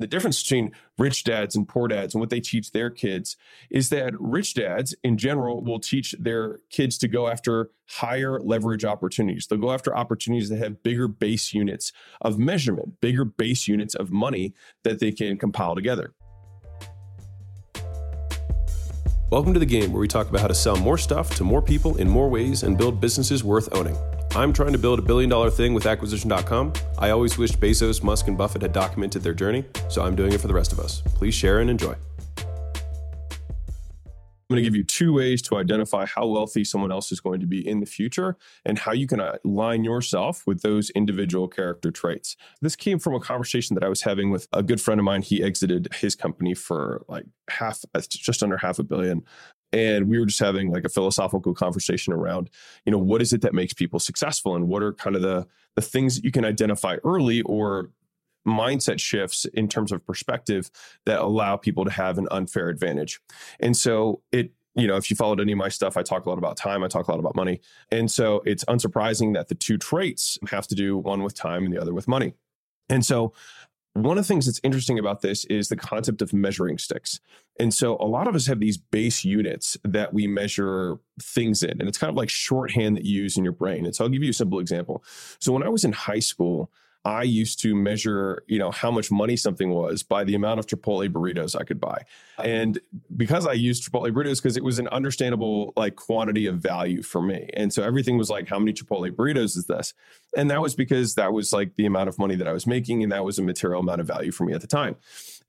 the difference between rich dads and poor dads and what they teach their kids is that rich dads in general will teach their kids to go after higher leverage opportunities. They'll go after opportunities that have bigger base units of measurement, bigger base units of money that they can compile together. Welcome to the game where we talk about how to sell more stuff to more people in more ways and build businesses worth owning. I'm trying to build a billion dollar thing with acquisition.com. I always wished Bezos, Musk, and Buffett had documented their journey, so I'm doing it for the rest of us. Please share and enjoy. I'm going to give you two ways to identify how wealthy someone else is going to be in the future and how you can align yourself with those individual character traits. This came from a conversation that I was having with a good friend of mine. He exited his company for like half, uh, just under half a billion and we were just having like a philosophical conversation around you know what is it that makes people successful and what are kind of the the things that you can identify early or mindset shifts in terms of perspective that allow people to have an unfair advantage. And so it you know if you followed any of my stuff i talk a lot about time i talk a lot about money. And so it's unsurprising that the two traits have to do one with time and the other with money. And so one of the things that's interesting about this is the concept of measuring sticks. And so a lot of us have these base units that we measure things in, and it's kind of like shorthand that you use in your brain. And so I'll give you a simple example. So when I was in high school, I used to measure, you know, how much money something was by the amount of Chipotle burritos I could buy. And because I used Chipotle burritos because it was an understandable like quantity of value for me. And so everything was like how many Chipotle burritos is this? And that was because that was like the amount of money that I was making and that was a material amount of value for me at the time.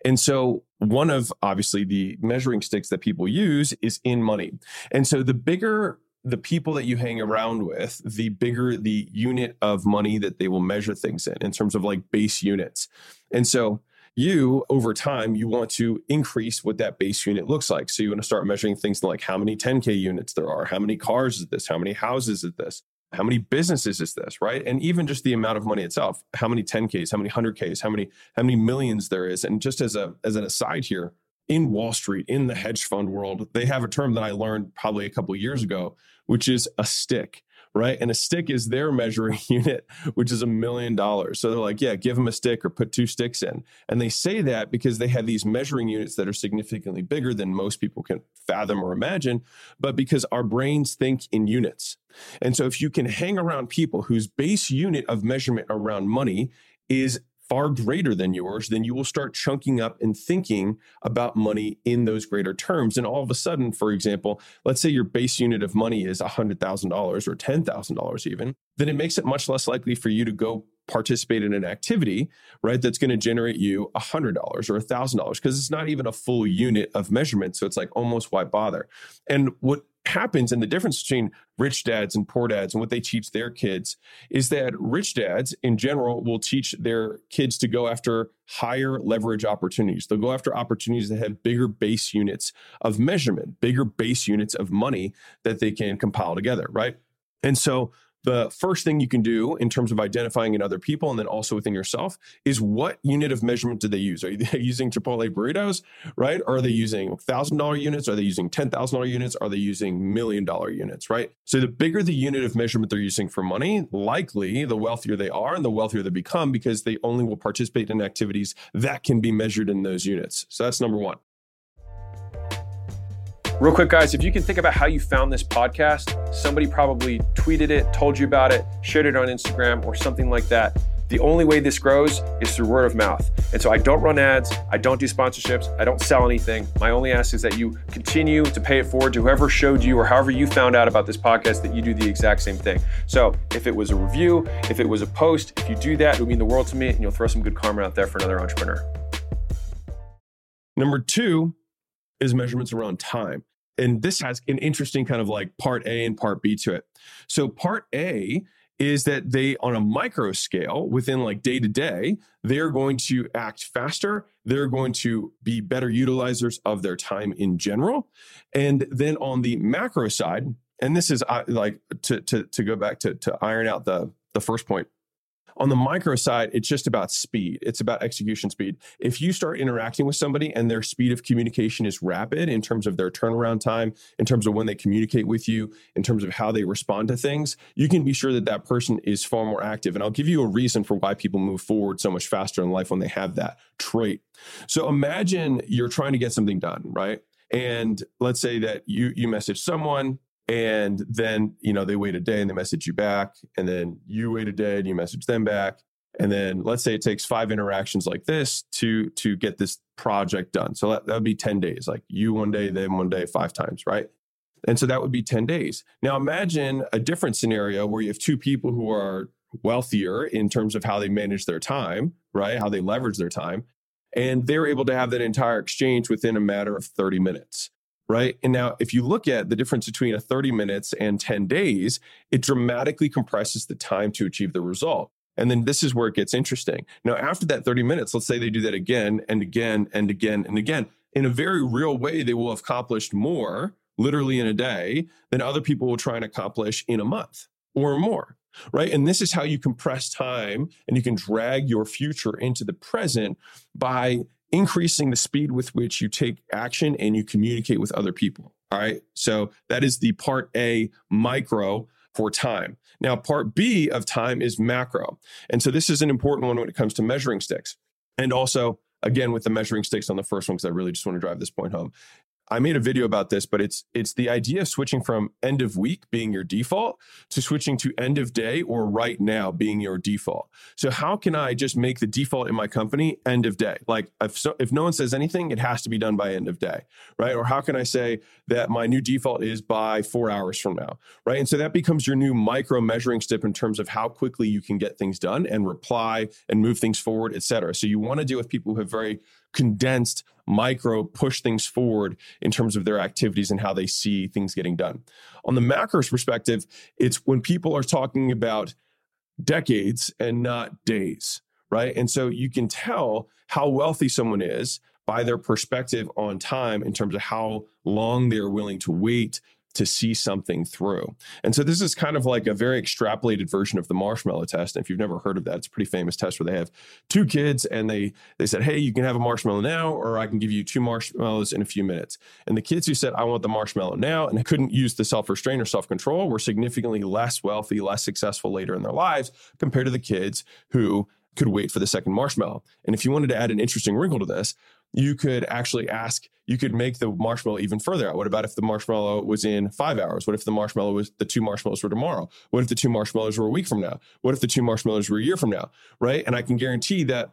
And so one of obviously the measuring sticks that people use is in money. And so the bigger the people that you hang around with, the bigger the unit of money that they will measure things in, in terms of like base units. And so you over time you want to increase what that base unit looks like. So you want to start measuring things like how many 10k units there are how many cars is this how many houses is this how many businesses is this right? And even just the amount of money itself how many 10ks how many 100ks how many how many millions there is. And just as a as an aside here in Wall Street, in the hedge fund world, they have a term that I learned probably a couple years ago, which is a stick, right? And a stick is their measuring unit, which is a million dollars. So they're like, yeah, give them a stick or put two sticks in. And they say that because they have these measuring units that are significantly bigger than most people can fathom or imagine, but because our brains think in units. And so if you can hang around people whose base unit of measurement around money is far greater than yours, then you will start chunking up and thinking about money in those greater terms. And all of a sudden, for example, let's say your base unit of money is $100,000 or $10,000 even, then it makes it much less likely for you to go participate in an activity, right, that's going to generate you $100 or $1,000 because it's not even a full unit of measurement. So it's like almost why bother? And what happens and the difference between rich dads and poor dads and what they teach their kids is that rich dads in general will teach their kids to go after higher leverage opportunities. They'll go after opportunities that have bigger base units of measurement, bigger base units of money that they can compile together, right? And so the first thing you can do in terms of identifying in other people and then also within yourself is what unit of measurement do they use? Are they using Chipotle burritos, right? Are they using $1,000 units? Are they using $10,000 units? Are they using million dollar units, right? So the bigger the unit of measurement they're using for money, likely the wealthier they are and the wealthier they become because they only will participate in activities that can be measured in those units. So that's number one. Real quick, guys, if you can think about how you found this podcast, somebody probably tweeted it, told you about it, shared it on Instagram, or something like that. The only way this grows is through word of mouth. And so I don't run ads, I don't do sponsorships, I don't sell anything. My only ask is that you continue to pay it forward to whoever showed you or however you found out about this podcast that you do the exact same thing. So if it was a review, if it was a post, if you do that, it would mean the world to me and you'll throw some good karma out there for another entrepreneur. Number two is measurements around time and this has an interesting kind of like part A and part B to it. So part A is that they on a micro scale within like day to day they're going to act faster they're going to be better utilizers of their time in general and then on the macro side and this is uh, like to to to go back to to iron out the the first point On the micro side, it's just about speed. It's about execution speed. If you start interacting with somebody and their speed of communication is rapid in terms of their turnaround time, in terms of when they communicate with you, in terms of how they respond to things, you can be sure that that person is far more active. And I'll give you a reason for why people move forward so much faster in life when they have that trait. So imagine you're trying to get something done, right? And let's say that you you message someone and then you know they wait a day and they message you back. And then you wait a day and you message them back. And then let's say it takes five interactions like this to to get this project done. So that, would be 10 days like you one day then one day five times right? And so that would be 10 days. Now imagine a different scenario where you have two people who are wealthier in terms of how they manage their time right? How they leverage their time. And they're able to have that entire exchange within a matter of 30 minutes right? And now, if you look at the difference between a 30 minutes and 10 days, it dramatically compresses the time to achieve the result. And then this is where it gets interesting. Now, after that 30 minutes, let's say they do that again and again and again and again. In a very real way, they will have accomplished more, literally in a day, than other people will try and accomplish in a month or more right? And this is how you compress time and you can drag your future into the present by increasing the speed with which you take action and you communicate with other people. All right. So that is the part A micro for time. Now, part B of time is macro. And so this is an important one when it comes to measuring sticks. And also, again, with the measuring sticks on the first one, because I really just want to drive this point home. I made a video about this, but it's it's the idea of switching from end of week being your default to switching to end of day or right now being your default. So how can I just make the default in my company end of day? Like if so, if no one says anything, it has to be done by end of day, right? Or how can I say that my new default is by 4 hours from now, right? And so that becomes your new micro measuring step in terms of how quickly you can get things done and reply and move things forward, et cetera. So you want to deal with people who have very condensed micro push things forward in terms of their activities and how they see things getting done. On the macros perspective, it's when people are talking about decades and not days, right? And so you can tell how wealthy someone is by their perspective on time in terms of how long they're willing to wait to see something through. And so this is kind of like a very extrapolated version of the marshmallow test. And if you've never heard of that, it's a pretty famous test where they have two kids and they they said, "Hey, you can have a marshmallow now or I can give you two marshmallows in a few minutes." And the kids who said, "I want the marshmallow now" and couldn't use the self-restraint or self-control were significantly less wealthy, less successful later in their lives compared to the kids who could wait for the second marshmallow. And if you wanted to add an interesting wrinkle to this, you could actually ask, you could make the marshmallow even further out. What about if the marshmallow was in five hours? What if the marshmallow was the two marshmallows were tomorrow? What if the two marshmallows were a week from now? What if the two marshmallows were a year from now? Right. And I can guarantee that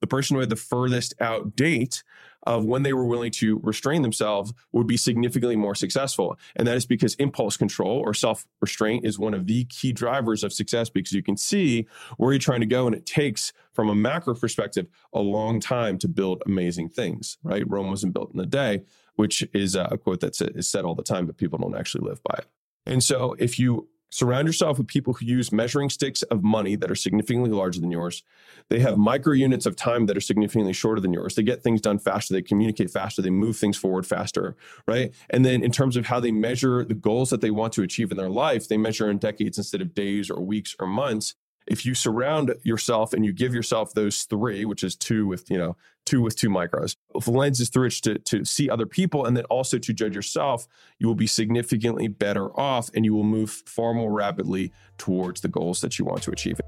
the person who had the furthest out date of when they were willing to restrain themselves would be significantly more successful. And that is because impulse control or self restraint is one of the key drivers of success because you can see where you're trying to go. And it takes, from a macro perspective, a long time to build amazing things, right? Rome wasn't built in a day, which is a quote that is said all the time, but people don't actually live by it. And so if you Surround yourself with people who use measuring sticks of money that are significantly larger than yours. They have micro units of time that are significantly shorter than yours. They get things done faster. They communicate faster. They move things forward faster, right? And then in terms of how they measure the goals that they want to achieve in their life, they measure in decades instead of days or weeks or months if you surround yourself and you give yourself those three, which is two with, you know, two with two micros, if the lens is through which to, to see other people and then also to judge yourself, you will be significantly better off and you will move far more rapidly towards the goals that you want to achieve.